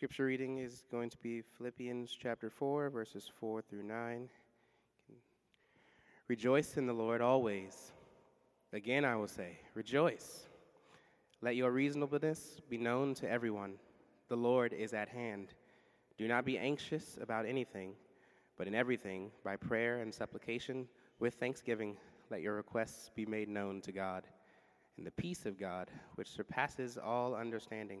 Scripture reading is going to be Philippians chapter 4, verses 4 through 9. Rejoice in the Lord always. Again, I will say, rejoice. Let your reasonableness be known to everyone. The Lord is at hand. Do not be anxious about anything, but in everything, by prayer and supplication, with thanksgiving, let your requests be made known to God. And the peace of God, which surpasses all understanding,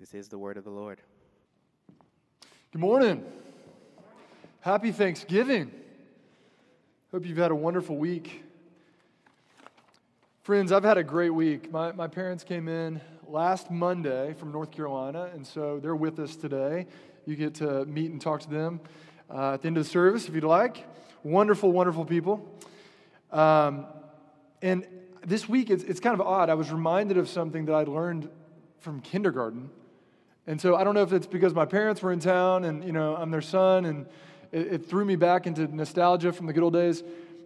This is the word of the Lord. Good morning. Happy Thanksgiving. Hope you've had a wonderful week. Friends, I've had a great week. My, my parents came in last Monday from North Carolina, and so they're with us today. You get to meet and talk to them uh, at the end of the service if you'd like. Wonderful, wonderful people. Um, and this week, it's, it's kind of odd. I was reminded of something that I learned from kindergarten. And so I don't know if it's because my parents were in town and, you know, I'm their son and it, it threw me back into nostalgia from the good old days.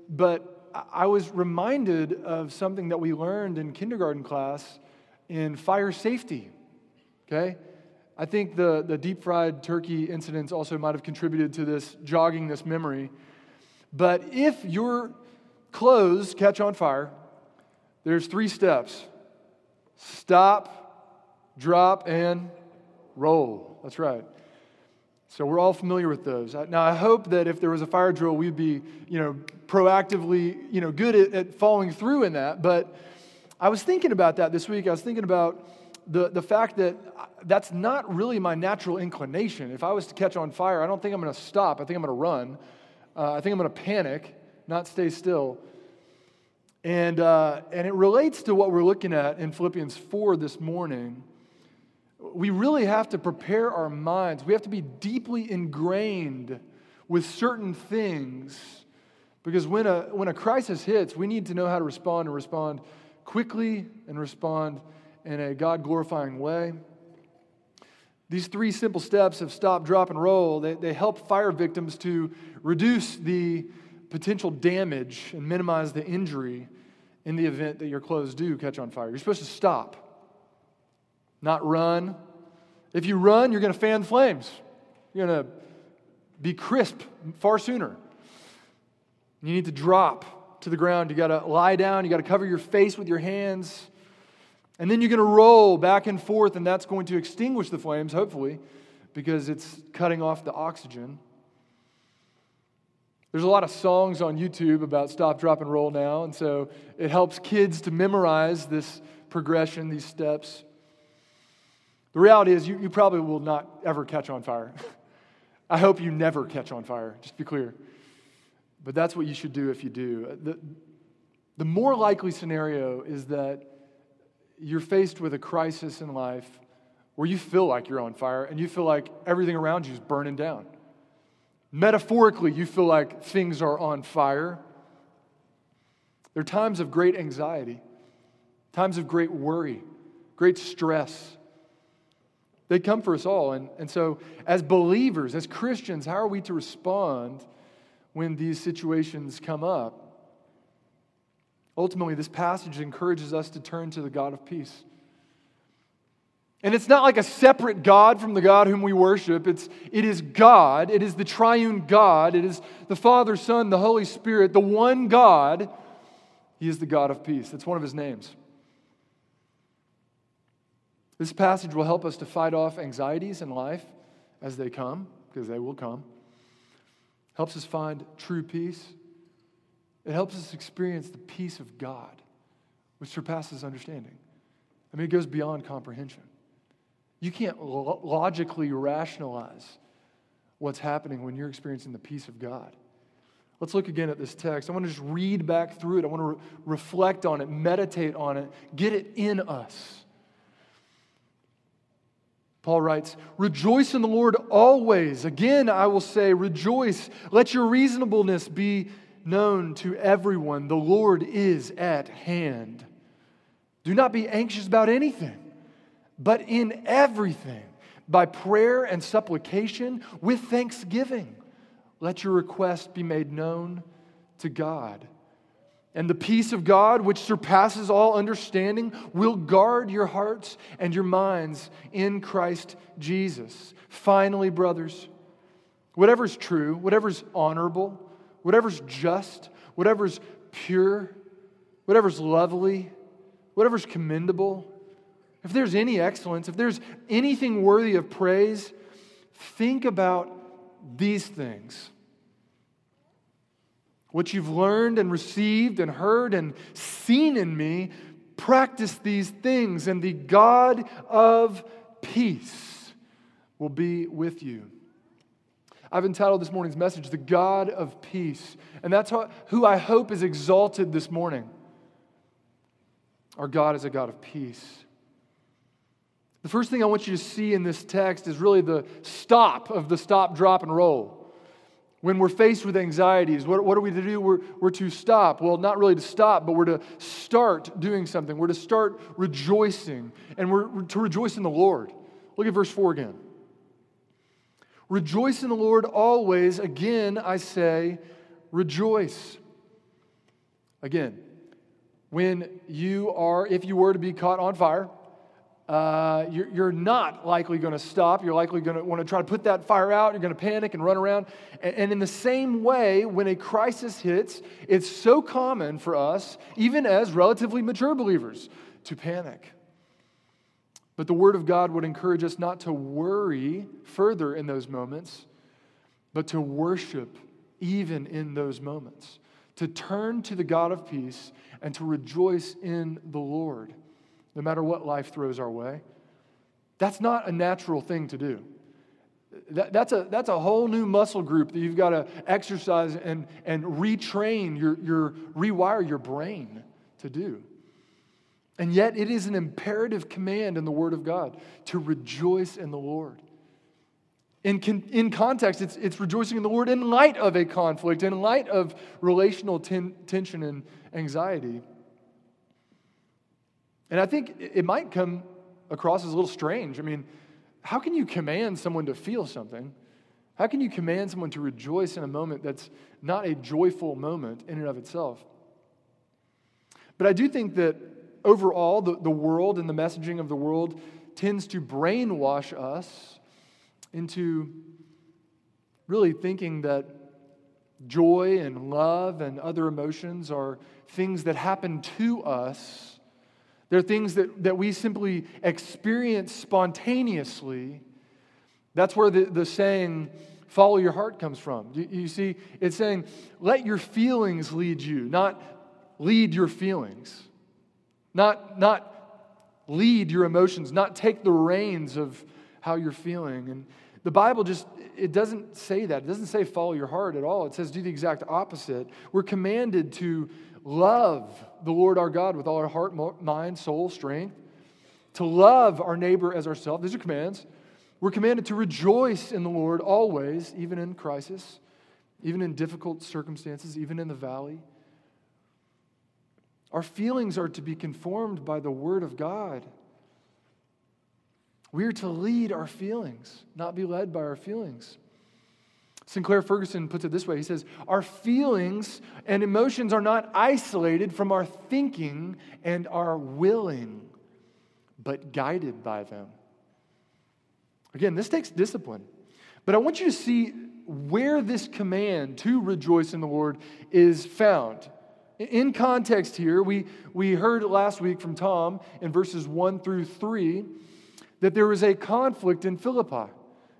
But I was reminded of something that we learned in kindergarten class in fire safety. Okay? I think the, the deep fried turkey incidents also might have contributed to this, jogging this memory. But if your clothes catch on fire, there's three steps stop, drop, and roll. That's right. So we're all familiar with those. Now, I hope that if there was a fire drill, we'd be, you know, proactively, you know, good at, at following through in that. But I was thinking about that this week. I was thinking about the, the fact that that's not really my natural inclination. If I was to catch on fire, I don't think I'm going to stop. I think I'm going to run. Uh, I think I'm going to panic, not stay still. And, uh, and it relates to what we're looking at in Philippians 4 this morning we really have to prepare our minds. We have to be deeply ingrained with certain things because when a, when a crisis hits, we need to know how to respond and respond quickly and respond in a God glorifying way. These three simple steps of stop, drop, and roll, they, they help fire victims to reduce the potential damage and minimize the injury in the event that your clothes do catch on fire. You're supposed to stop not run. If you run, you're going to fan flames. You're going to be crisp far sooner. You need to drop to the ground. You got to lie down. You got to cover your face with your hands. And then you're going to roll back and forth, and that's going to extinguish the flames, hopefully, because it's cutting off the oxygen. There's a lot of songs on YouTube about stop, drop, and roll now, and so it helps kids to memorize this progression, these steps. The reality is, you, you probably will not ever catch on fire. I hope you never catch on fire, just be clear. But that's what you should do if you do. The, the more likely scenario is that you're faced with a crisis in life where you feel like you're on fire and you feel like everything around you is burning down. Metaphorically, you feel like things are on fire. There are times of great anxiety, times of great worry, great stress. They come for us all. And, and so, as believers, as Christians, how are we to respond when these situations come up? Ultimately, this passage encourages us to turn to the God of peace. And it's not like a separate God from the God whom we worship. It's, it is God. It is the triune God. It is the Father, Son, the Holy Spirit, the one God. He is the God of peace. That's one of his names. This passage will help us to fight off anxieties in life as they come, because they will come. Helps us find true peace. It helps us experience the peace of God, which surpasses understanding. I mean, it goes beyond comprehension. You can't lo- logically rationalize what's happening when you're experiencing the peace of God. Let's look again at this text. I want to just read back through it. I want to re- reflect on it, meditate on it, get it in us. Paul writes, Rejoice in the Lord always. Again, I will say, Rejoice. Let your reasonableness be known to everyone. The Lord is at hand. Do not be anxious about anything, but in everything, by prayer and supplication, with thanksgiving, let your request be made known to God. And the peace of God, which surpasses all understanding, will guard your hearts and your minds in Christ Jesus. Finally, brothers, whatever's true, whatever's honorable, whatever's just, whatever's pure, whatever's lovely, whatever's commendable, if there's any excellence, if there's anything worthy of praise, think about these things. What you've learned and received and heard and seen in me, practice these things, and the God of peace will be with you. I've entitled this morning's message, The God of Peace. And that's who I hope is exalted this morning. Our God is a God of peace. The first thing I want you to see in this text is really the stop of the stop, drop, and roll. When we're faced with anxieties, what, what are we to do? We're, we're to stop. Well, not really to stop, but we're to start doing something. We're to start rejoicing, and we're to rejoice in the Lord. Look at verse 4 again. Rejoice in the Lord always. Again, I say, rejoice. Again, when you are, if you were to be caught on fire, uh, you're, you're, not likely going to stop. You're likely going to want to try to put that fire out. You're going to panic and run around. And, and in the same way, when a crisis hits, it's so common for us, even as relatively mature believers, to panic. But the Word of God would encourage us not to worry further in those moments, but to worship even in those moments, to turn to the God of peace and to rejoice in the Lord no matter what life throws our way. That's not a natural thing to do. That, that's, a, that's a whole new muscle group that you've got to exercise and, and retrain, your, your, rewire your brain to do. And yet, it is an imperative command in the Word of God to rejoice in the Lord. In, in context, it's, it's rejoicing in the Lord in light of a conflict, in light of relational ten, tension and anxiety. And I think it might come across as a little strange. I mean, how can you command someone to feel something? How can you command someone to rejoice in a moment that's not a joyful moment in and of itself? But I do think that overall, the, the world and the messaging of the world tends to brainwash us into really thinking that joy and love and other emotions are things that happen to us they're things that, that we simply experience spontaneously. That's where the, the saying, follow your heart, comes from. You, you see, it's saying, let your feelings lead you, not lead your feelings. Not, not lead your emotions, not take the reins of how you're feeling. And the Bible just, it doesn't say that. It doesn't say follow your heart at all. It says do the exact opposite. We're commanded to love the Lord our God with all our heart, mind, soul, strength, to love our neighbor as ourselves. These are commands. We're commanded to rejoice in the Lord always, even in crisis, even in difficult circumstances, even in the valley. Our feelings are to be conformed by the Word of God. We are to lead our feelings, not be led by our feelings. Sinclair Ferguson puts it this way he says, Our feelings and emotions are not isolated from our thinking and our willing, but guided by them. Again, this takes discipline. But I want you to see where this command to rejoice in the Lord is found. In context here, we, we heard last week from Tom in verses 1 through 3 that there was a conflict in Philippi.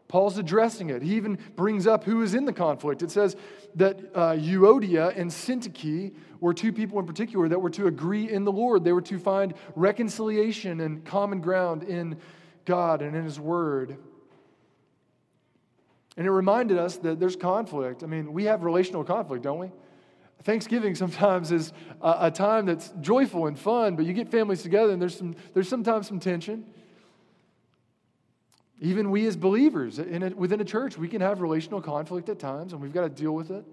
Paul's addressing it. He even brings up who is in the conflict. It says that uh, Euodia and Syntyche were two people in particular that were to agree in the Lord. They were to find reconciliation and common ground in God and in His Word. And it reminded us that there's conflict. I mean, we have relational conflict, don't we? Thanksgiving sometimes is a, a time that's joyful and fun, but you get families together and there's, some, there's sometimes some tension. Even we as believers a, within a church, we can have relational conflict at times, and we've got to deal with it.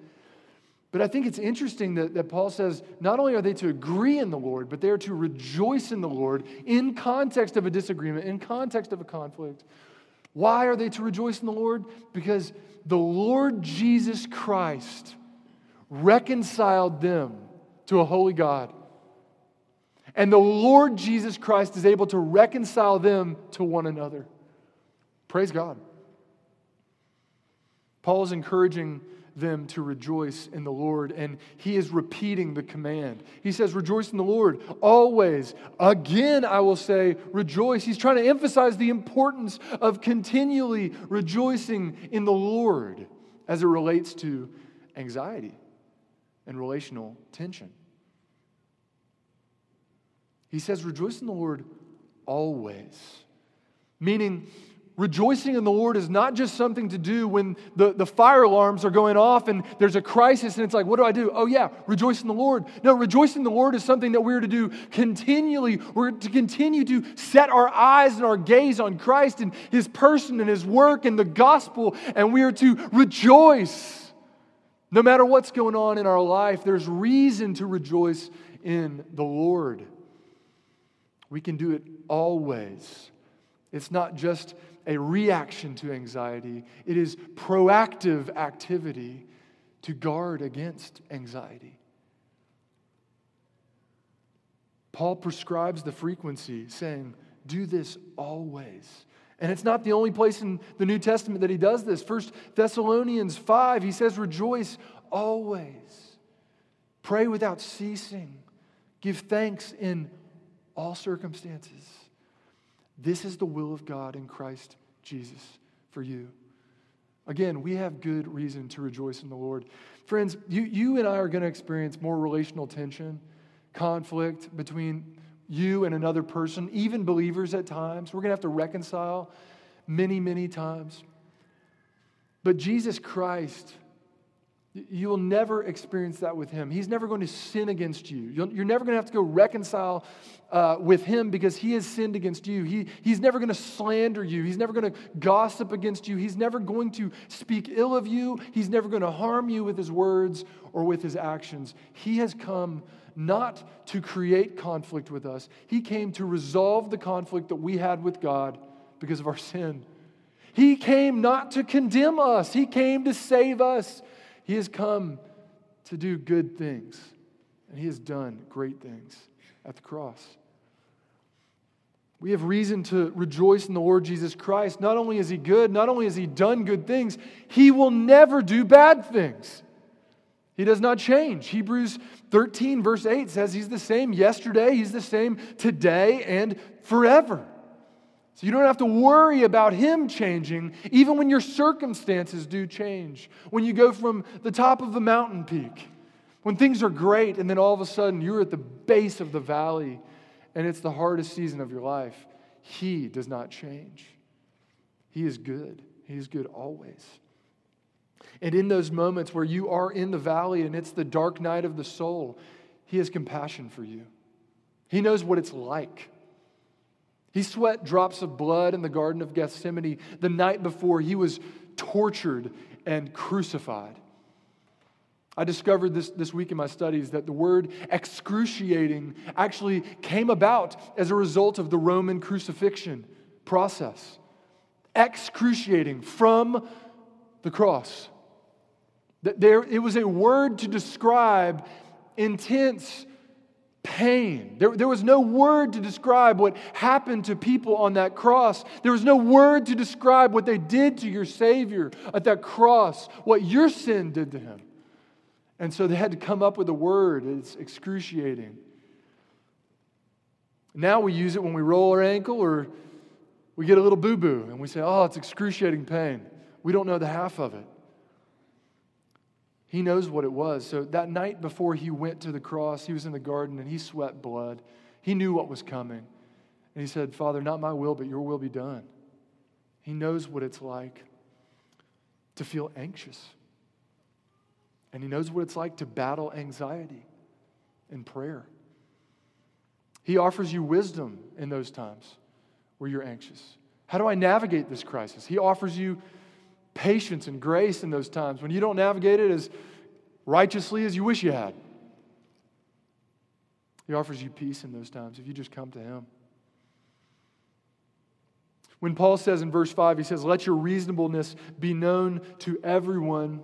But I think it's interesting that, that Paul says not only are they to agree in the Lord, but they are to rejoice in the Lord in context of a disagreement, in context of a conflict. Why are they to rejoice in the Lord? Because the Lord Jesus Christ reconciled them to a holy God. And the Lord Jesus Christ is able to reconcile them to one another. Praise God. Paul is encouraging them to rejoice in the Lord, and he is repeating the command. He says, Rejoice in the Lord always. Again, I will say, rejoice. He's trying to emphasize the importance of continually rejoicing in the Lord as it relates to anxiety and relational tension. He says, Rejoice in the Lord always. Meaning, rejoicing in the Lord is not just something to do when the, the fire alarms are going off and there's a crisis and it's like, what do I do? Oh, yeah, rejoice in the Lord. No, rejoicing in the Lord is something that we're to do continually. We're to continue to set our eyes and our gaze on Christ and his person and his work and the gospel, and we are to rejoice. No matter what's going on in our life, there's reason to rejoice in the Lord. We can do it always. It's not just a reaction to anxiety, it is proactive activity to guard against anxiety. Paul prescribes the frequency, saying, Do this always. And it's not the only place in the New Testament that he does this. First Thessalonians 5, he says, Rejoice always. Pray without ceasing. Give thanks in all circumstances. This is the will of God in Christ Jesus for you. Again, we have good reason to rejoice in the Lord. Friends, you, you and I are going to experience more relational tension, conflict between you and another person, even believers at times. We're going to have to reconcile many, many times. But Jesus Christ, you will never experience that with him. He's never going to sin against you. You're never going to have to go reconcile uh, with him because he has sinned against you. He, he's never going to slander you. He's never going to gossip against you. He's never going to speak ill of you. He's never going to harm you with his words or with his actions. He has come not to create conflict with us, he came to resolve the conflict that we had with God because of our sin. He came not to condemn us, he came to save us. He has come to do good things, and He has done great things at the cross. We have reason to rejoice in the Lord Jesus Christ. Not only is He good, not only has He done good things, He will never do bad things. He does not change. Hebrews 13, verse 8 says He's the same yesterday, He's the same today, and forever. So you don't have to worry about him changing, even when your circumstances do change. When you go from the top of the mountain peak, when things are great, and then all of a sudden you're at the base of the valley and it's the hardest season of your life, he does not change. He is good. He is good always. And in those moments where you are in the valley and it's the dark night of the soul, he has compassion for you. He knows what it's like. He sweat drops of blood in the Garden of Gethsemane the night before he was tortured and crucified. I discovered this, this week in my studies that the word excruciating actually came about as a result of the Roman crucifixion process. Excruciating from the cross. That There, it was a word to describe intense pain. There, there was no word to describe what happened to people on that cross. There was no word to describe what they did to your Savior at that cross, what your sin did to him. And so they had to come up with a word. It's excruciating. Now we use it when we roll our ankle or we get a little boo boo and we say, oh, it's excruciating pain. We don't know the half of it. He knows what it was. So that night before he went to the cross, he was in the garden and he sweat blood. He knew what was coming. And he said, Father, not my will, but your will be done. He knows what it's like to feel anxious. And he knows what it's like to battle anxiety in prayer. He offers you wisdom in those times where you're anxious. How do I navigate this crisis? He offers you patience and grace in those times when you don't navigate it as righteously as you wish you had. He offers you peace in those times if you just come to Him. When Paul says in verse 5, he says, Let your reasonableness be known to everyone.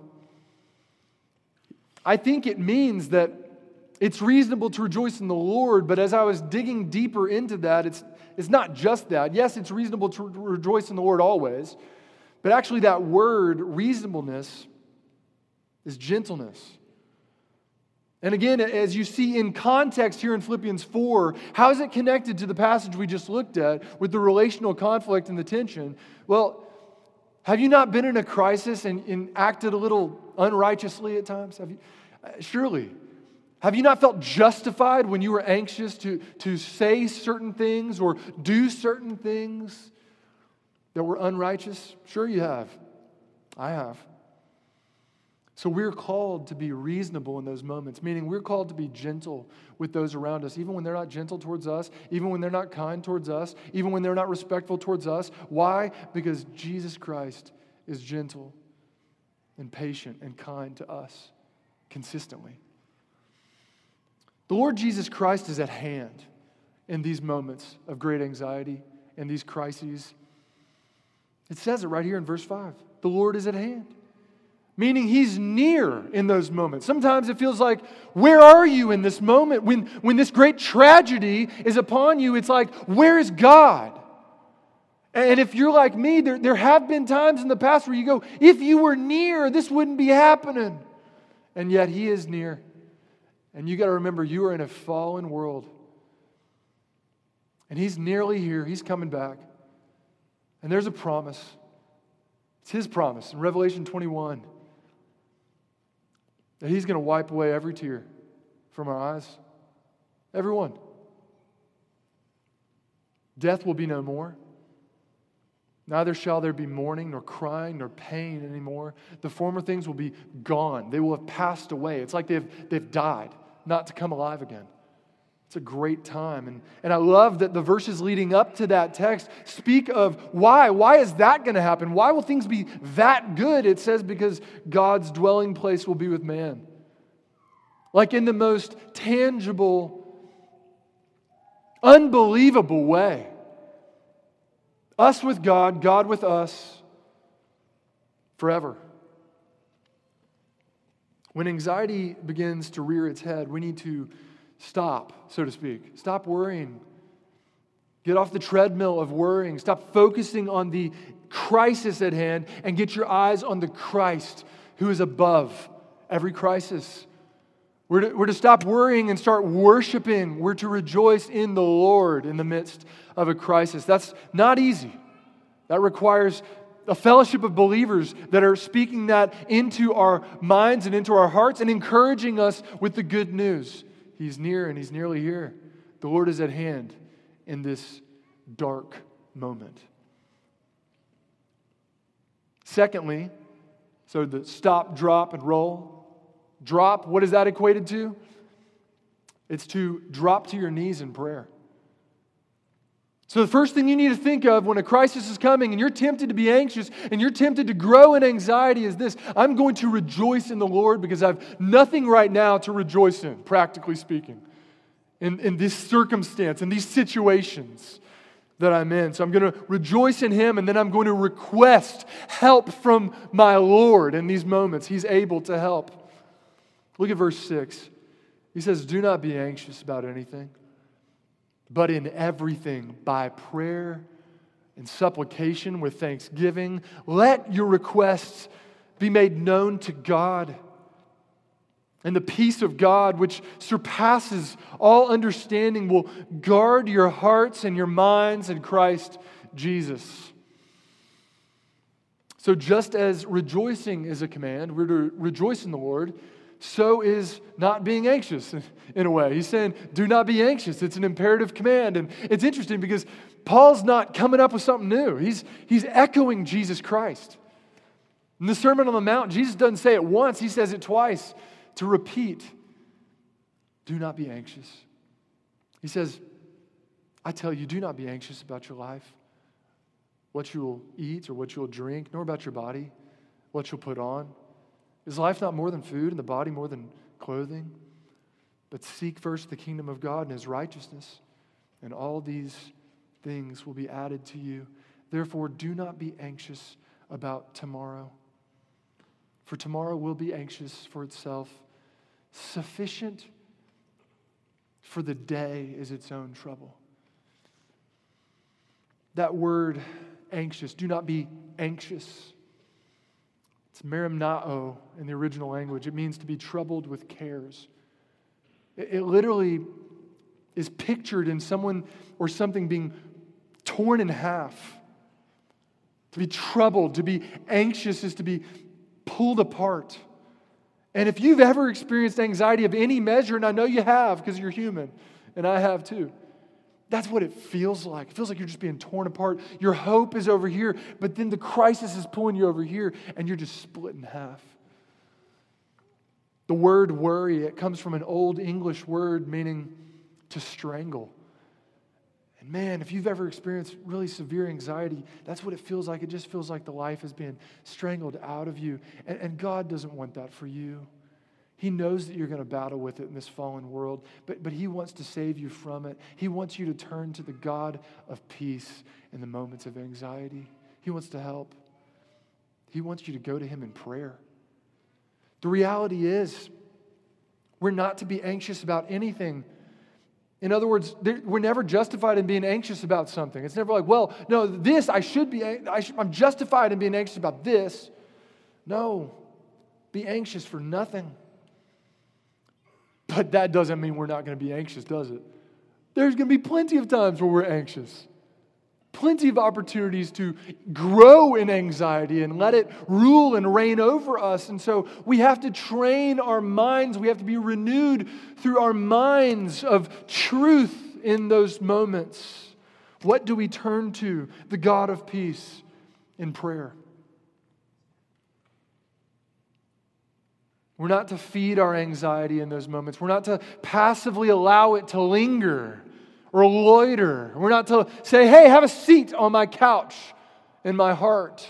I think it means that it's reasonable to rejoice in the Lord, but as I was digging deeper into that, it's, it's not just that. Yes, it's reasonable to rejoice in the Lord always, but actually, that word, reasonableness, is gentleness. And again, as you see in context here in Philippians 4, how is it connected to the passage we just looked at with the relational conflict and the tension? Well, have you not been in a crisis and, and acted a little unrighteously at times? Have you? Uh, surely. Have you not felt justified when you were anxious to, to say certain things or do certain things that were unrighteous? Sure, you have. I have. So we're called to be reasonable in those moments, meaning we're called to be gentle with those around us, even when they're not gentle towards us, even when they're not kind towards us, even when they're not respectful towards us. Why? Because Jesus Christ is gentle and patient and kind to us consistently. The Lord Jesus Christ is at hand in these moments of great anxiety and these crises. It says it right here in verse 5. The Lord is at hand, meaning He's near in those moments. Sometimes it feels like, where are you in this moment? When, when this great tragedy is upon you, it's like, where is God? And if you're like me, there, there have been times in the past where you go, if you were near, this wouldn't be happening. And yet He is near. And you got to remember, you are in a fallen world. And he's nearly here, he's coming back. And there's a promise. It's his promise in Revelation 21 that he's going to wipe away every tear from our eyes. Everyone. Death will be no more. Neither shall there be mourning, nor crying, nor pain anymore. The former things will be gone. They will have passed away. It's like they've, they've died not to come alive again. It's a great time. And, and I love that the verses leading up to that text speak of why. Why is that going to happen? Why will things be that good? It says because God's dwelling place will be with man. Like in the most tangible, unbelievable way. Us with God, God with us, forever. When anxiety begins to rear its head, we need to stop, so to speak. Stop worrying. Get off the treadmill of worrying. Stop focusing on the crisis at hand and get your eyes on the Christ who is above every crisis. We're to, we're to stop worrying and start worshiping. We're to rejoice in the Lord in the midst of a crisis. That's not easy. That requires a fellowship of believers that are speaking that into our minds and into our hearts and encouraging us with the good news. He's near and He's nearly here. The Lord is at hand in this dark moment. Secondly, so the stop, drop, and roll. Drop, what is that equated to? It's to drop to your knees in prayer. So, the first thing you need to think of when a crisis is coming and you're tempted to be anxious and you're tempted to grow in anxiety is this I'm going to rejoice in the Lord because I have nothing right now to rejoice in, practically speaking, in, in this circumstance, in these situations that I'm in. So, I'm going to rejoice in Him and then I'm going to request help from my Lord in these moments. He's able to help. Look at verse 6. He says, Do not be anxious about anything but in everything by prayer and supplication with thanksgiving. Let your requests be made known to God. And the peace of God, which surpasses all understanding, will guard your hearts and your minds in Christ Jesus. So, just as rejoicing is a command, we're to rejoice in the Lord so is not being anxious in a way. He's saying, do not be anxious. It's an imperative command. And it's interesting because Paul's not coming up with something new, he's, he's echoing Jesus Christ. In the Sermon on the Mount, Jesus doesn't say it once, he says it twice to repeat do not be anxious. He says, I tell you, do not be anxious about your life, what you will eat or what you will drink, nor about your body, what you'll put on. Is life not more than food and the body more than clothing? But seek first the kingdom of God and his righteousness, and all these things will be added to you. Therefore, do not be anxious about tomorrow, for tomorrow will be anxious for itself. Sufficient for the day is its own trouble. That word anxious, do not be anxious. It's merimnao in the original language. It means to be troubled with cares. It, it literally is pictured in someone or something being torn in half. To be troubled, to be anxious is to be pulled apart. And if you've ever experienced anxiety of any measure, and I know you have because you're human, and I have too, that's what it feels like. It feels like you're just being torn apart. Your hope is over here, but then the crisis is pulling you over here, and you're just split in half. The word worry, it comes from an old English word meaning to strangle. And man, if you've ever experienced really severe anxiety, that's what it feels like. It just feels like the life is being strangled out of you. And, and God doesn't want that for you. He knows that you're going to battle with it in this fallen world, but, but He wants to save you from it. He wants you to turn to the God of peace in the moments of anxiety. He wants to help. He wants you to go to Him in prayer. The reality is, we're not to be anxious about anything. In other words, we're never justified in being anxious about something. It's never like, well, no, this I should be, I should, I'm justified in being anxious about this. No, be anxious for nothing. But that doesn't mean we're not going to be anxious, does it? There's going to be plenty of times where we're anxious. Plenty of opportunities to grow in anxiety and let it rule and reign over us. And so we have to train our minds. We have to be renewed through our minds of truth in those moments. What do we turn to? The God of peace in prayer. We're not to feed our anxiety in those moments. We're not to passively allow it to linger or loiter. We're not to say, hey, have a seat on my couch in my heart,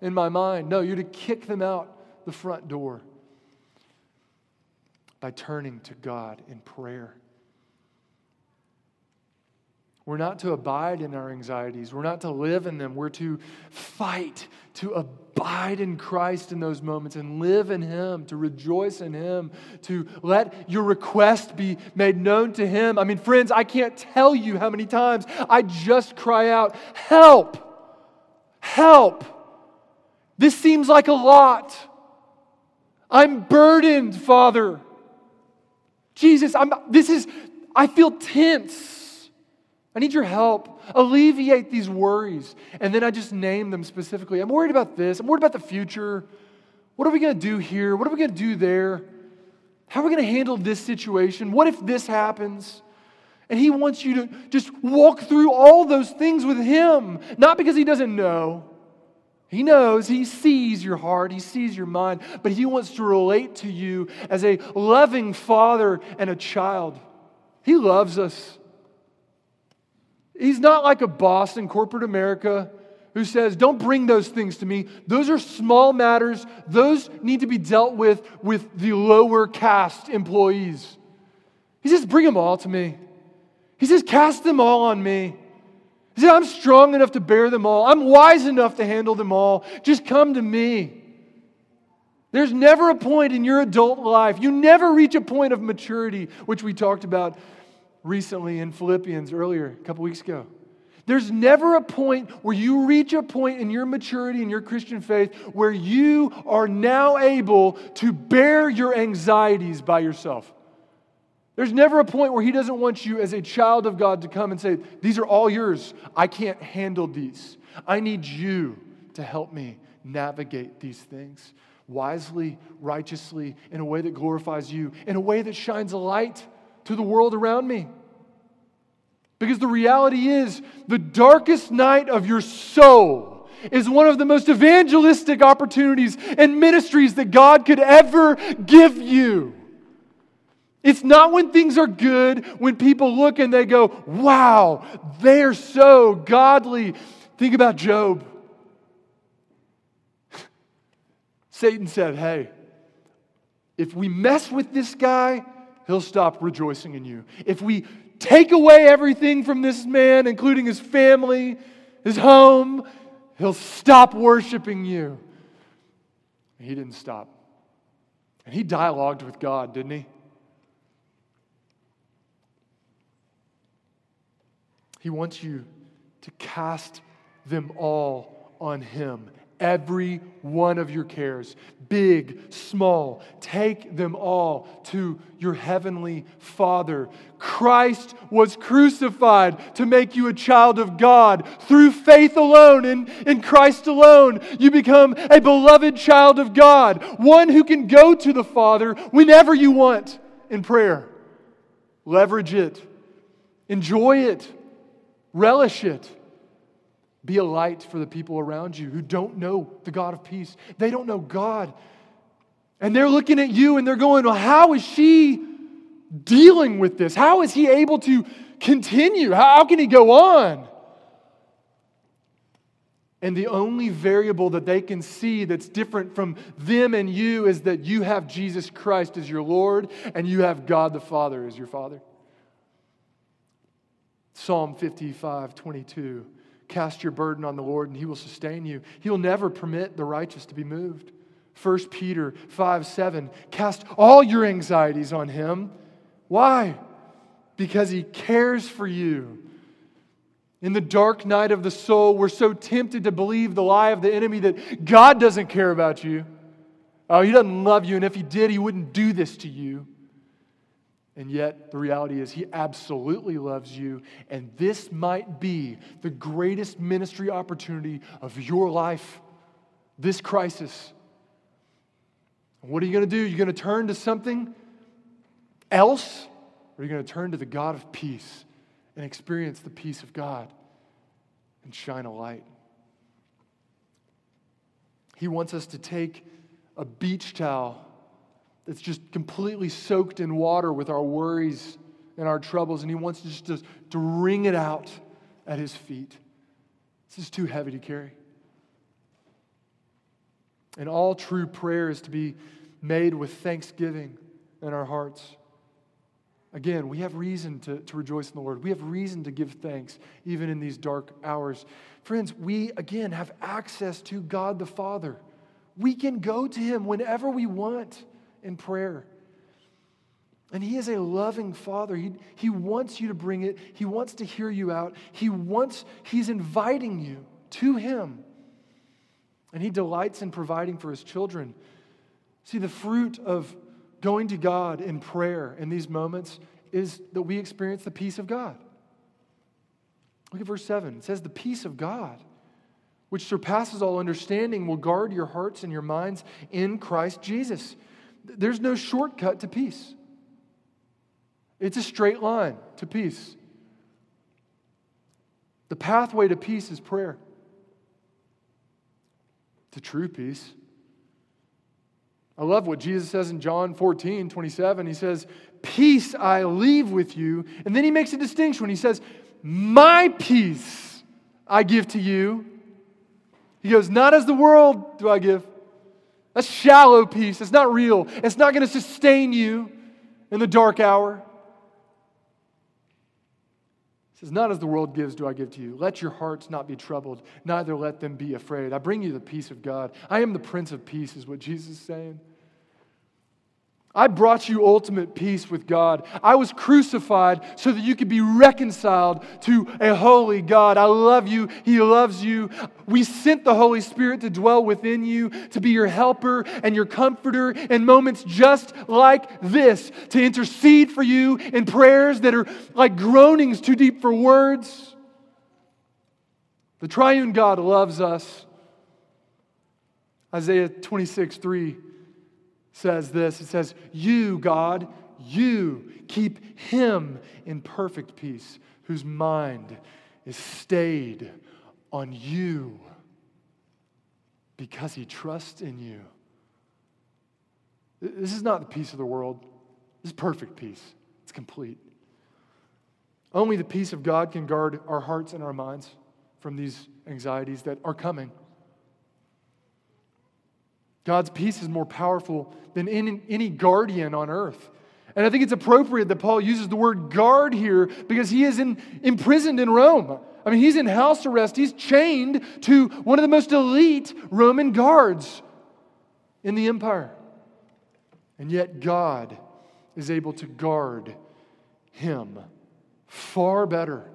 in my mind. No, you're to kick them out the front door by turning to God in prayer. We're not to abide in our anxieties. We're not to live in them. We're to fight, to abide in Christ in those moments and live in Him, to rejoice in Him, to let your request be made known to Him. I mean, friends, I can't tell you how many times I just cry out, Help! Help! This seems like a lot. I'm burdened, Father. Jesus, I'm, this is, I feel tense. I need your help. Alleviate these worries. And then I just name them specifically. I'm worried about this. I'm worried about the future. What are we going to do here? What are we going to do there? How are we going to handle this situation? What if this happens? And he wants you to just walk through all those things with him, not because he doesn't know. He knows, he sees your heart, he sees your mind, but he wants to relate to you as a loving father and a child. He loves us. He's not like a boss in corporate America who says, Don't bring those things to me. Those are small matters. Those need to be dealt with with the lower caste employees. He says, Bring them all to me. He says, Cast them all on me. He said, I'm strong enough to bear them all. I'm wise enough to handle them all. Just come to me. There's never a point in your adult life, you never reach a point of maturity, which we talked about recently in Philippians earlier, a couple weeks ago. There's never a point where you reach a point in your maturity in your Christian faith where you are now able to bear your anxieties by yourself. There's never a point where He doesn't want you as a child of God to come and say, These are all yours. I can't handle these. I need you to help me navigate these things wisely, righteously, in a way that glorifies you, in a way that shines a light to the world around me. Because the reality is, the darkest night of your soul is one of the most evangelistic opportunities and ministries that God could ever give you. It's not when things are good, when people look and they go, wow, they're so godly. Think about Job. Satan said, Hey, if we mess with this guy, he'll stop rejoicing in you. If we take away everything from this man, including his family, his home, he'll stop worshiping you. He didn't stop. And he dialogued with God, didn't he? He wants you to cast them all on him every one of your cares, big, small. Take them all to your heavenly Father. Christ was crucified to make you a child of God. Through faith alone, in, in Christ alone, you become a beloved child of God, one who can go to the Father whenever you want in prayer. Leverage it, enjoy it, relish it. Be a light for the people around you who don't know the God of peace. They don't know God. And they're looking at you and they're going, Well, how is she dealing with this? How is he able to continue? How can he go on? And the only variable that they can see that's different from them and you is that you have Jesus Christ as your Lord and you have God the Father as your Father. Psalm 55 22. Cast your burden on the Lord and he will sustain you. He will never permit the righteous to be moved. 1 Peter 5 7. Cast all your anxieties on him. Why? Because he cares for you. In the dark night of the soul, we're so tempted to believe the lie of the enemy that God doesn't care about you. Oh, he doesn't love you, and if he did, he wouldn't do this to you. And yet, the reality is, He absolutely loves you. And this might be the greatest ministry opportunity of your life, this crisis. What are you going to do? You're going to turn to something else? Or are you going to turn to the God of peace and experience the peace of God and shine a light? He wants us to take a beach towel that's just completely soaked in water with our worries and our troubles, and He wants just to, to wring it out at His feet. This is too heavy to carry. And all true prayer is to be made with thanksgiving in our hearts. Again, we have reason to, to rejoice in the Lord. We have reason to give thanks, even in these dark hours. Friends, we, again, have access to God the Father. We can go to Him whenever we want in prayer. And He is a loving Father. He, he wants you to bring it, He wants to hear you out. He wants, He's inviting you to Him. And He delights in providing for His children. See, the fruit of going to God in prayer in these moments is that we experience the peace of God. Look at verse 7. It says, The peace of God, which surpasses all understanding, will guard your hearts and your minds in Christ Jesus. There's no shortcut to peace, it's a straight line to peace. The pathway to peace is prayer, to true peace. I love what Jesus says in John 14, 27. He says, Peace I leave with you. And then he makes a distinction he says, My peace I give to you. He goes, Not as the world do I give. That's shallow peace. It's not real. It's not going to sustain you in the dark hour. He says, Not as the world gives do I give to you. Let your hearts not be troubled, neither let them be afraid. I bring you the peace of God. I am the Prince of Peace, is what Jesus is saying. I brought you ultimate peace with God. I was crucified so that you could be reconciled to a holy God. I love you. He loves you. We sent the Holy Spirit to dwell within you, to be your helper and your comforter in moments just like this, to intercede for you in prayers that are like groanings too deep for words. The triune God loves us. Isaiah 26, 3 says this it says, You, God, you keep him in perfect peace, whose mind is stayed on you because he trusts in you. This is not the peace of the world. This is perfect peace. It's complete. Only the peace of God can guard our hearts and our minds from these anxieties that are coming. God's peace is more powerful than any, any guardian on earth. And I think it's appropriate that Paul uses the word guard here because he is in, imprisoned in Rome. I mean, he's in house arrest. He's chained to one of the most elite Roman guards in the empire. And yet, God is able to guard him far better.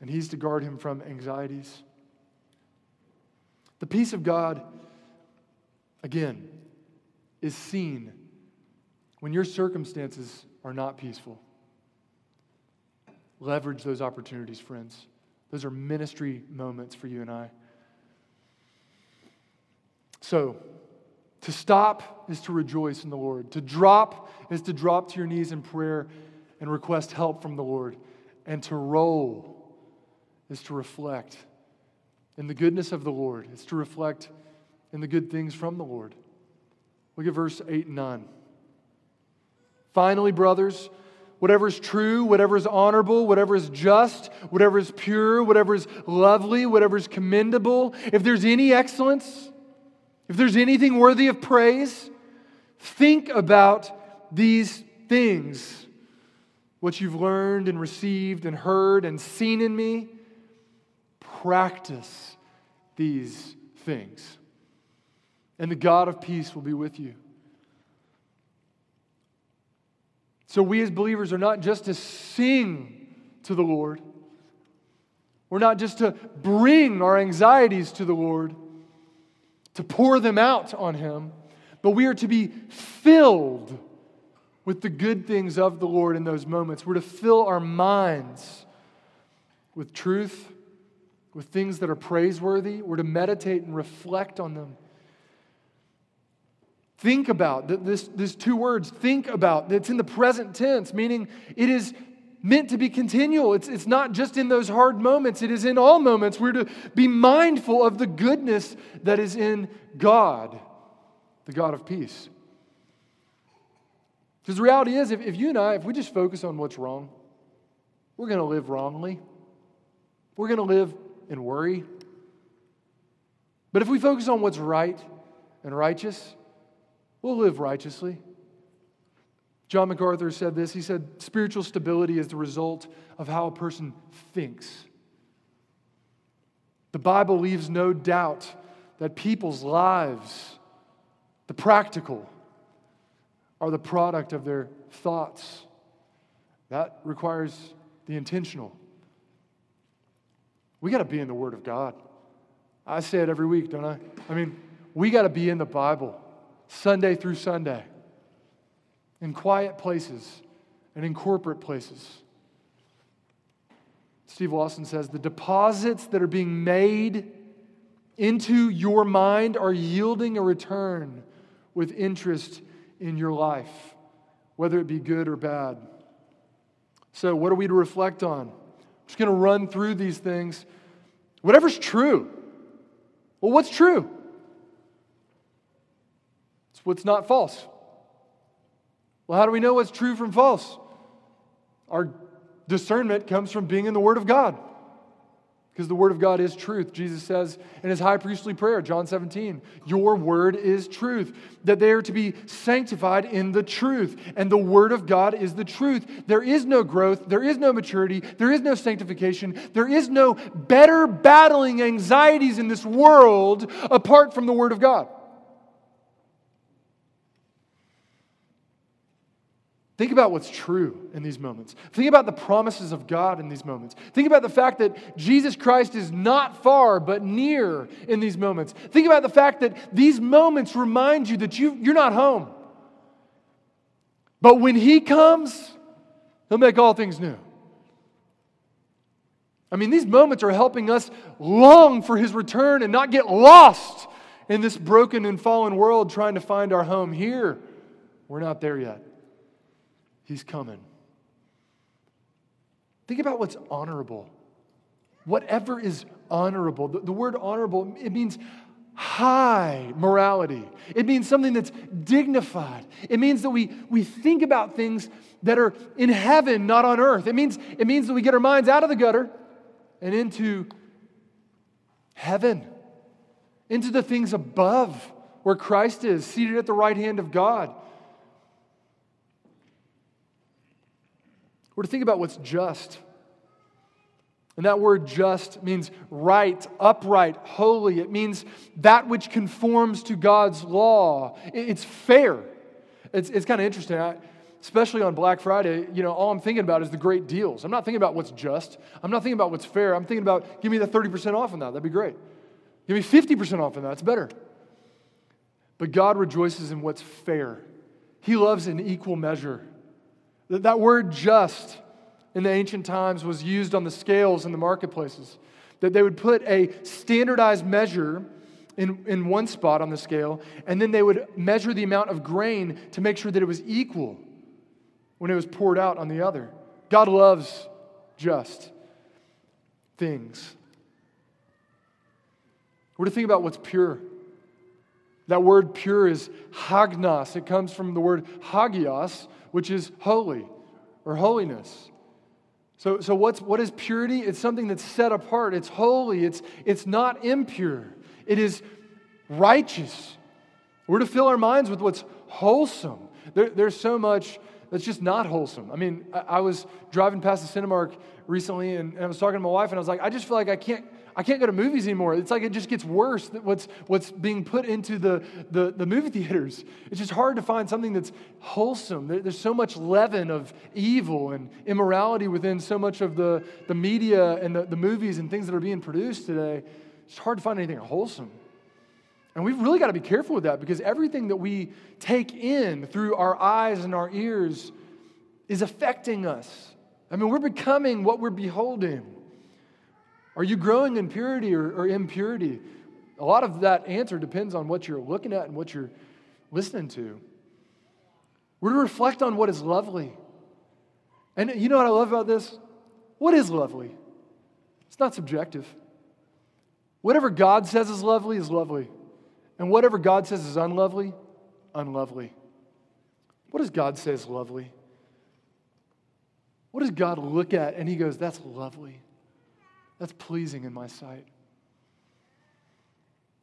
And he's to guard him from anxieties. The peace of God, again, is seen when your circumstances are not peaceful. Leverage those opportunities, friends. Those are ministry moments for you and I. So, to stop is to rejoice in the Lord. To drop is to drop to your knees in prayer and request help from the Lord. And to roll is to reflect in the goodness of the Lord. It's to reflect in the good things from the Lord. Look at verse 8 and 9. Finally, brothers, whatever is true, whatever is honorable, whatever is just, whatever is pure, whatever is lovely, whatever is commendable, if there's any excellence, if there's anything worthy of praise, think about these things. What you've learned and received and heard and seen in me, practice these things. And the God of peace will be with you. So, we as believers are not just to sing to the Lord, we're not just to bring our anxieties to the Lord, to pour them out on Him, but we are to be filled with the good things of the Lord in those moments. We're to fill our minds with truth, with things that are praiseworthy. We're to meditate and reflect on them. Think about this, this two words, think about. It's in the present tense, meaning it is meant to be continual. It's, it's not just in those hard moments, it is in all moments. We're to be mindful of the goodness that is in God, the God of peace. Because the reality is, if, if you and I, if we just focus on what's wrong, we're going to live wrongly. We're going to live in worry. But if we focus on what's right and righteous, We'll live righteously. John MacArthur said this. He said, Spiritual stability is the result of how a person thinks. The Bible leaves no doubt that people's lives, the practical, are the product of their thoughts. That requires the intentional. We got to be in the Word of God. I say it every week, don't I? I mean, we got to be in the Bible. Sunday through Sunday, in quiet places and in corporate places. Steve Lawson says the deposits that are being made into your mind are yielding a return with interest in your life, whether it be good or bad. So, what are we to reflect on? I'm just going to run through these things. Whatever's true. Well, what's true? What's not false. Well, how do we know what's true from false? Our discernment comes from being in the Word of God. Because the Word of God is truth. Jesus says in his high priestly prayer, John 17, Your Word is truth. That they are to be sanctified in the truth. And the Word of God is the truth. There is no growth, there is no maturity, there is no sanctification, there is no better battling anxieties in this world apart from the Word of God. Think about what's true in these moments. Think about the promises of God in these moments. Think about the fact that Jesus Christ is not far but near in these moments. Think about the fact that these moments remind you that you, you're not home. But when He comes, He'll make all things new. I mean, these moments are helping us long for His return and not get lost in this broken and fallen world trying to find our home here. We're not there yet. He's coming. Think about what's honorable. Whatever is honorable. The, the, word honorable, it means high morality. It means something that's dignified. It means that we, we think about things that are in heaven, not on earth. It means, it means that we get our minds out of the gutter and into heaven, into the things above where Christ is, seated at the right hand of God. We're to think about what's just. And that word just means right, upright, holy. It means that which conforms to God's law. It's fair. It's, it's kind of interesting. I, especially on Black Friday, you know, all I'm thinking about is the great deals. I'm not thinking about what's just. I'm not thinking about what's fair. I'm thinking about give me the 30% off on that. That'd be great. Give me 50% off on that. It's better. But God rejoices in what's fair. He loves an equal measure. That, that word just in the ancient times was used on the scales in the marketplaces. That they would put a standardized measure in, in one spot on the scale, and then they would measure the amount of grain to make sure that it was equal when it was poured out on the other. God loves just things. We're to think about what's pure. That word pure is hagnos. It comes from the word hagios, which is holy or holiness. So, so what's, what is purity? It's something that's set apart, it's holy, it's, it's not impure, it is righteous. We're to fill our minds with what's wholesome. There, there's so much that's just not wholesome. I mean, I, I was driving past the Cinemark recently and, and I was talking to my wife, and I was like, I just feel like I can't I can't go to movies anymore. It's like it just gets worse what's, what's being put into the, the, the movie theaters. It's just hard to find something that's wholesome. There, there's so much leaven of evil and immorality within so much of the, the media and the, the movies and things that are being produced today. It's hard to find anything wholesome. And we've really got to be careful with that because everything that we take in through our eyes and our ears is affecting us. I mean, we're becoming what we're beholding. Are you growing in purity or, or impurity? A lot of that answer depends on what you're looking at and what you're listening to. We're to reflect on what is lovely. And you know what I love about this? What is lovely? It's not subjective. Whatever God says is lovely is lovely. And whatever God says is unlovely, unlovely. What does God say is lovely? What does God look at and he goes, that's lovely? That's pleasing in my sight.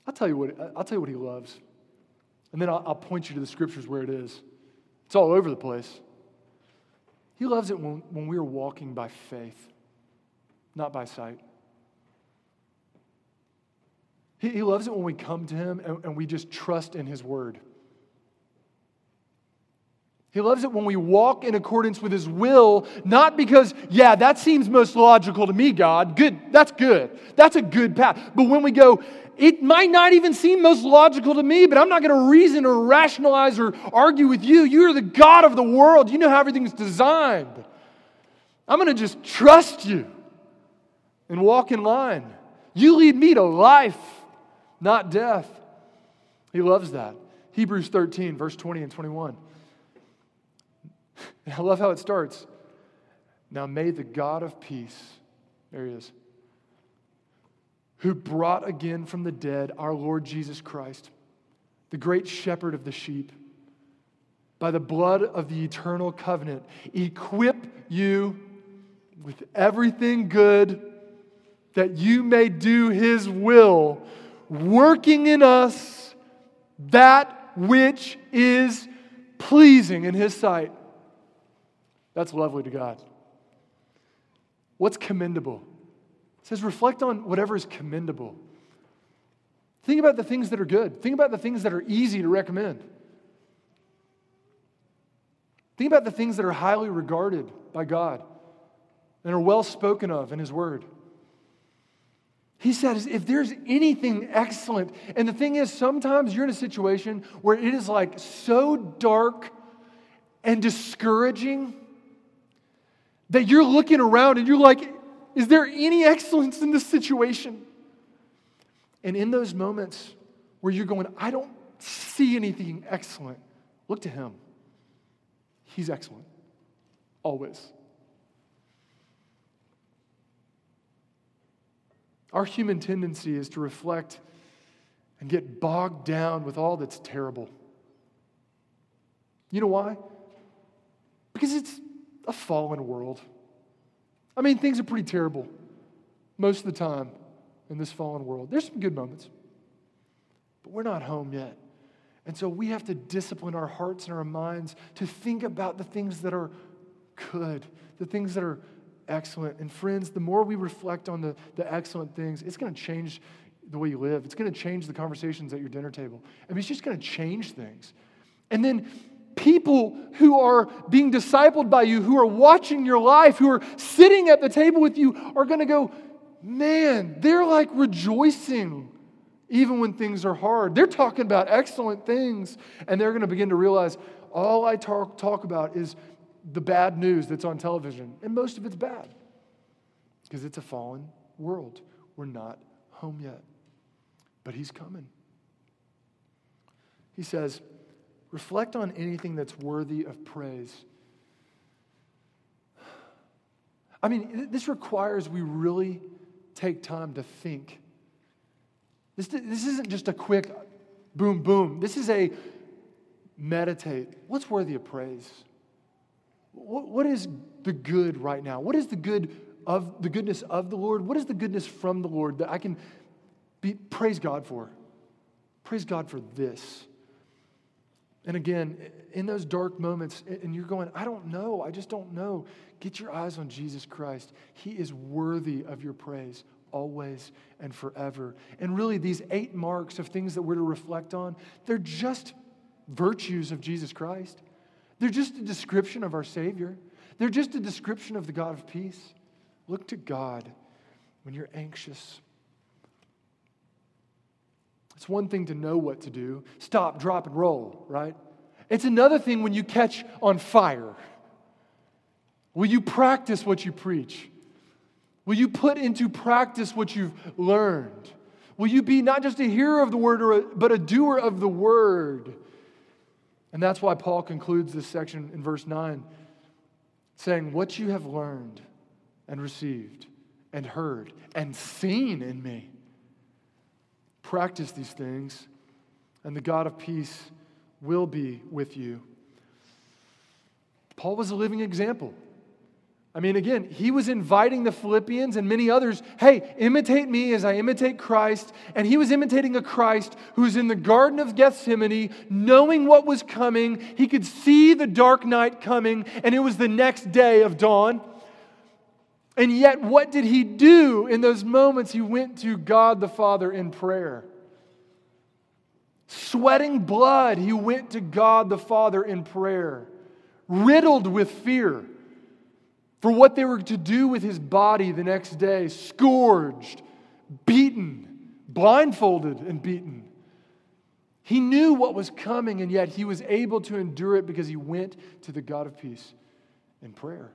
I'll tell you what, I'll tell you what he loves. And then I'll, I'll point you to the scriptures where it is. It's all over the place. He loves it when, when we are walking by faith, not by sight. He, he loves it when we come to him and, and we just trust in his word. He loves it when we walk in accordance with His will, not because, yeah, that seems most logical to me, God. Good, that's good. That's a good path. But when we go, it might not even seem most logical to me, but I'm not going to reason or rationalize or argue with you. You're the God of the world. You know how everything's designed. I'm going to just trust you and walk in line. You lead me to life, not death. He loves that. Hebrews 13, verse 20 and 21. I love how it starts. Now may the God of peace, there he is, who brought again from the dead our Lord Jesus Christ, the great shepherd of the sheep, by the blood of the eternal covenant, equip you with everything good that you may do his will, working in us that which is pleasing in his sight. That's lovely to God. What's commendable? It says, reflect on whatever is commendable. Think about the things that are good. Think about the things that are easy to recommend. Think about the things that are highly regarded by God and are well spoken of in His Word. He says, if there's anything excellent, and the thing is, sometimes you're in a situation where it is like so dark and discouraging that you're looking around and you're like, is there any excellence in this situation? And in those moments where you're going, I don't see anything excellent, look to Him. He's excellent, always. Our human tendency is to reflect and get bogged down with all that's terrible. You know why? Because it's a fallen world. I mean, things are pretty terrible most of the time. in this fallen world. There's some good moments, but we're not home yet. And so we have to discipline our hearts and our minds to think about the things that are good, the things that are excellent. And friends, the more we reflect on the, the excellent things, it's going to change the way you live. It's going to change the conversations at your dinner table. I mean, it's just going to change things. And then people who are being discipled by you, who are watching your life, who are sitting at the table with you, are going to go, man, they're like rejoicing even when things are hard. They're talking about excellent things, and they're going to begin to realize all I talk, talk about is the bad news that's on television, and most of it's bad because it's a fallen world. We're not home yet, but He's coming. He says, reflect on anything that's worthy of praise. I mean, this requires we really take time to think this, this isn't just a quick boom, boom. This is a meditate. What's worthy of praise? What, what is the good right now? What is the good of the goodness of the Lord? What is the goodness from the Lord that I can be, praise God for? Praise God for this. And again, in those dark moments, and you're going, I don't know, I just don't know. Get your eyes on Jesus Christ. He is worthy of your praise always and forever. And really, these eight marks of things that we're to reflect on, they're just virtues of Jesus Christ. They're just a description of our Savior. They're just a description of the God of peace. Look to God when you're anxious. It's one thing to know what to do stop, drop, and roll, right? It's another thing when you catch on fire. Will you practice what you preach? Will you put into practice what you've learned? Will you be not just a hearer of the word, but a doer of the word? And that's why Paul concludes this section in verse 9, saying, What you have learned and received and heard and seen in me, practice these things, and the God of peace will be with you. Paul was a living example. I mean, again, he was inviting the Philippians and many others, hey, imitate me as I imitate Christ. And he was imitating a Christ who's in the Garden of Gethsemane, knowing what was coming. He could see the dark night coming, and it was the next day of dawn. And yet, what did he do in those moments? He went to God the Father in prayer. Sweating blood, he went to God the Father in prayer, riddled with fear for what they were to do with his body the next day, scourged, beaten, blindfolded, and beaten. He knew what was coming, and yet he was able to endure it because he went to the God of peace in prayer.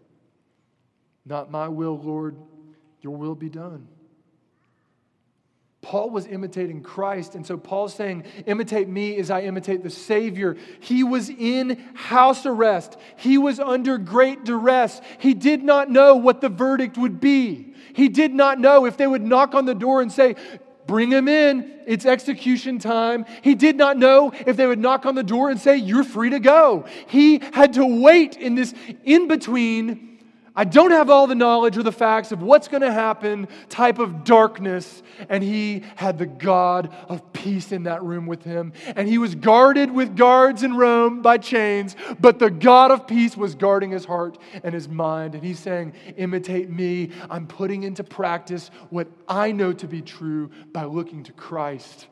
Not my will, Lord, your will be done. Paul was imitating Christ. And so Paul's saying, imitate me as I imitate the Savior. He was in house arrest, he was under great duress. He did not know what the verdict would be. He did not know if they would knock on the door and say, Bring him in. It's execution time. He did not know if they would knock on the door and say, You're free to go. He had to wait in this in between I don't have all the knowledge or the facts of what's going to happen type of darkness. And he had the God of peace in that room with him. And he was guarded with guards in Rome by chains, but the God of peace was guarding his heart and his mind. And he's saying, Imitate me. I'm putting into practice what I know to be true by looking to Christ.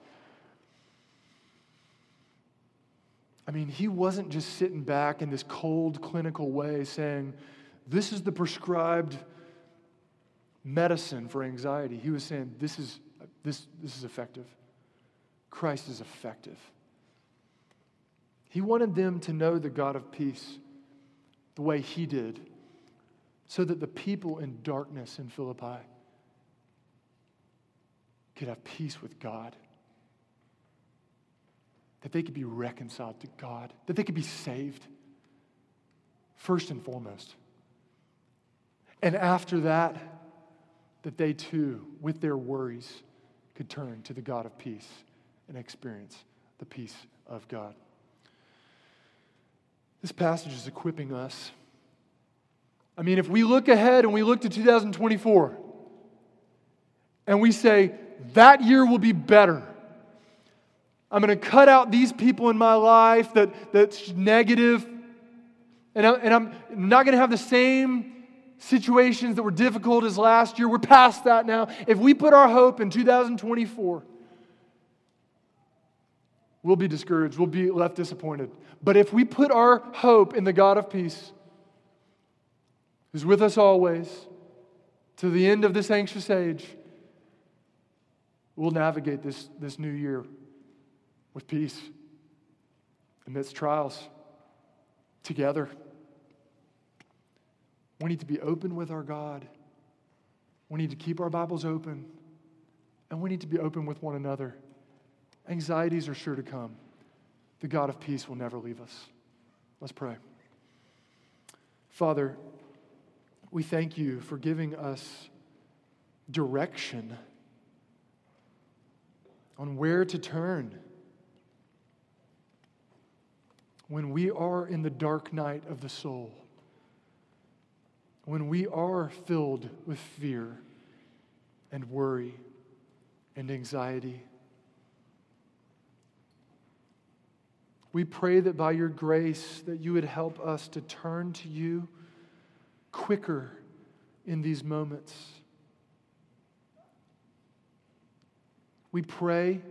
I mean, he wasn't just sitting back in this cold, clinical way saying, this is the prescribed medicine for anxiety. He was saying, This is, this, this is effective. Christ is effective. He wanted them to know the God of peace the way he did, so that the people in darkness in Philippi could have peace with God, that they could be reconciled to God, that they could be saved, first and foremost. And after that, that they too, with their worries, could turn to the God of peace and experience the peace of God. This passage is equipping us. I mean, if we look ahead and we look to 2024, and we say, that year will be better. I'm going to cut out these people in my life that, that's negative, and, I, and I'm not going to have the same situations that were difficult as last year. We're past that now. If we put our hope in 2024, we'll be discouraged, we'll be left disappointed. But if we put our hope in the God of peace, who's with us always to the end of this anxious age, we'll navigate this, this new year with peace amidst trials together. We need to be open with our God. We need to keep our Bibles open. And we need to be open with one another. Anxieties are sure to come. The God of peace will never leave us. Let's pray. Father, we thank you for giving us direction on where to turn when we are in the dark night of the soul, when we are filled with fear and worry and anxiety. We pray that by your grace that you would help us to turn to you quicker in these moments. We pray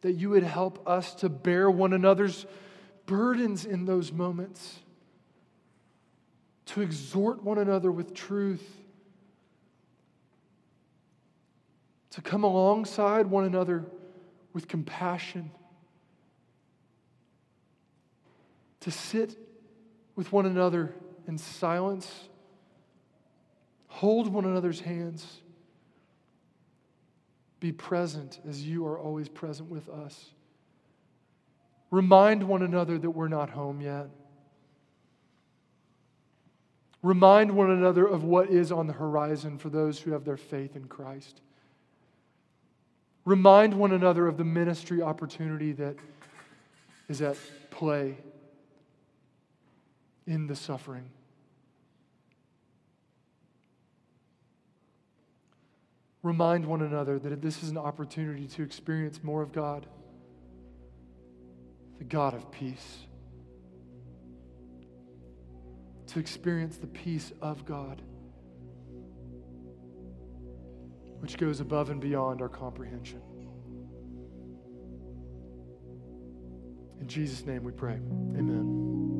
that you would help us to bear one another's burdens in those moments, to exhort one another with truth, to come alongside one another with compassion, to sit with one another in silence, hold one another's hands, be present as you are always present with us. Remind one another that we're not home yet. Remind one another of what is on the horizon for those who have their faith in Christ. Remind one another of the ministry opportunity that is at play in the suffering. Remind one another that this is an opportunity to experience more of God the God of peace, to experience the peace of God, which goes above and beyond our comprehension. In Jesus' name we pray. Amen.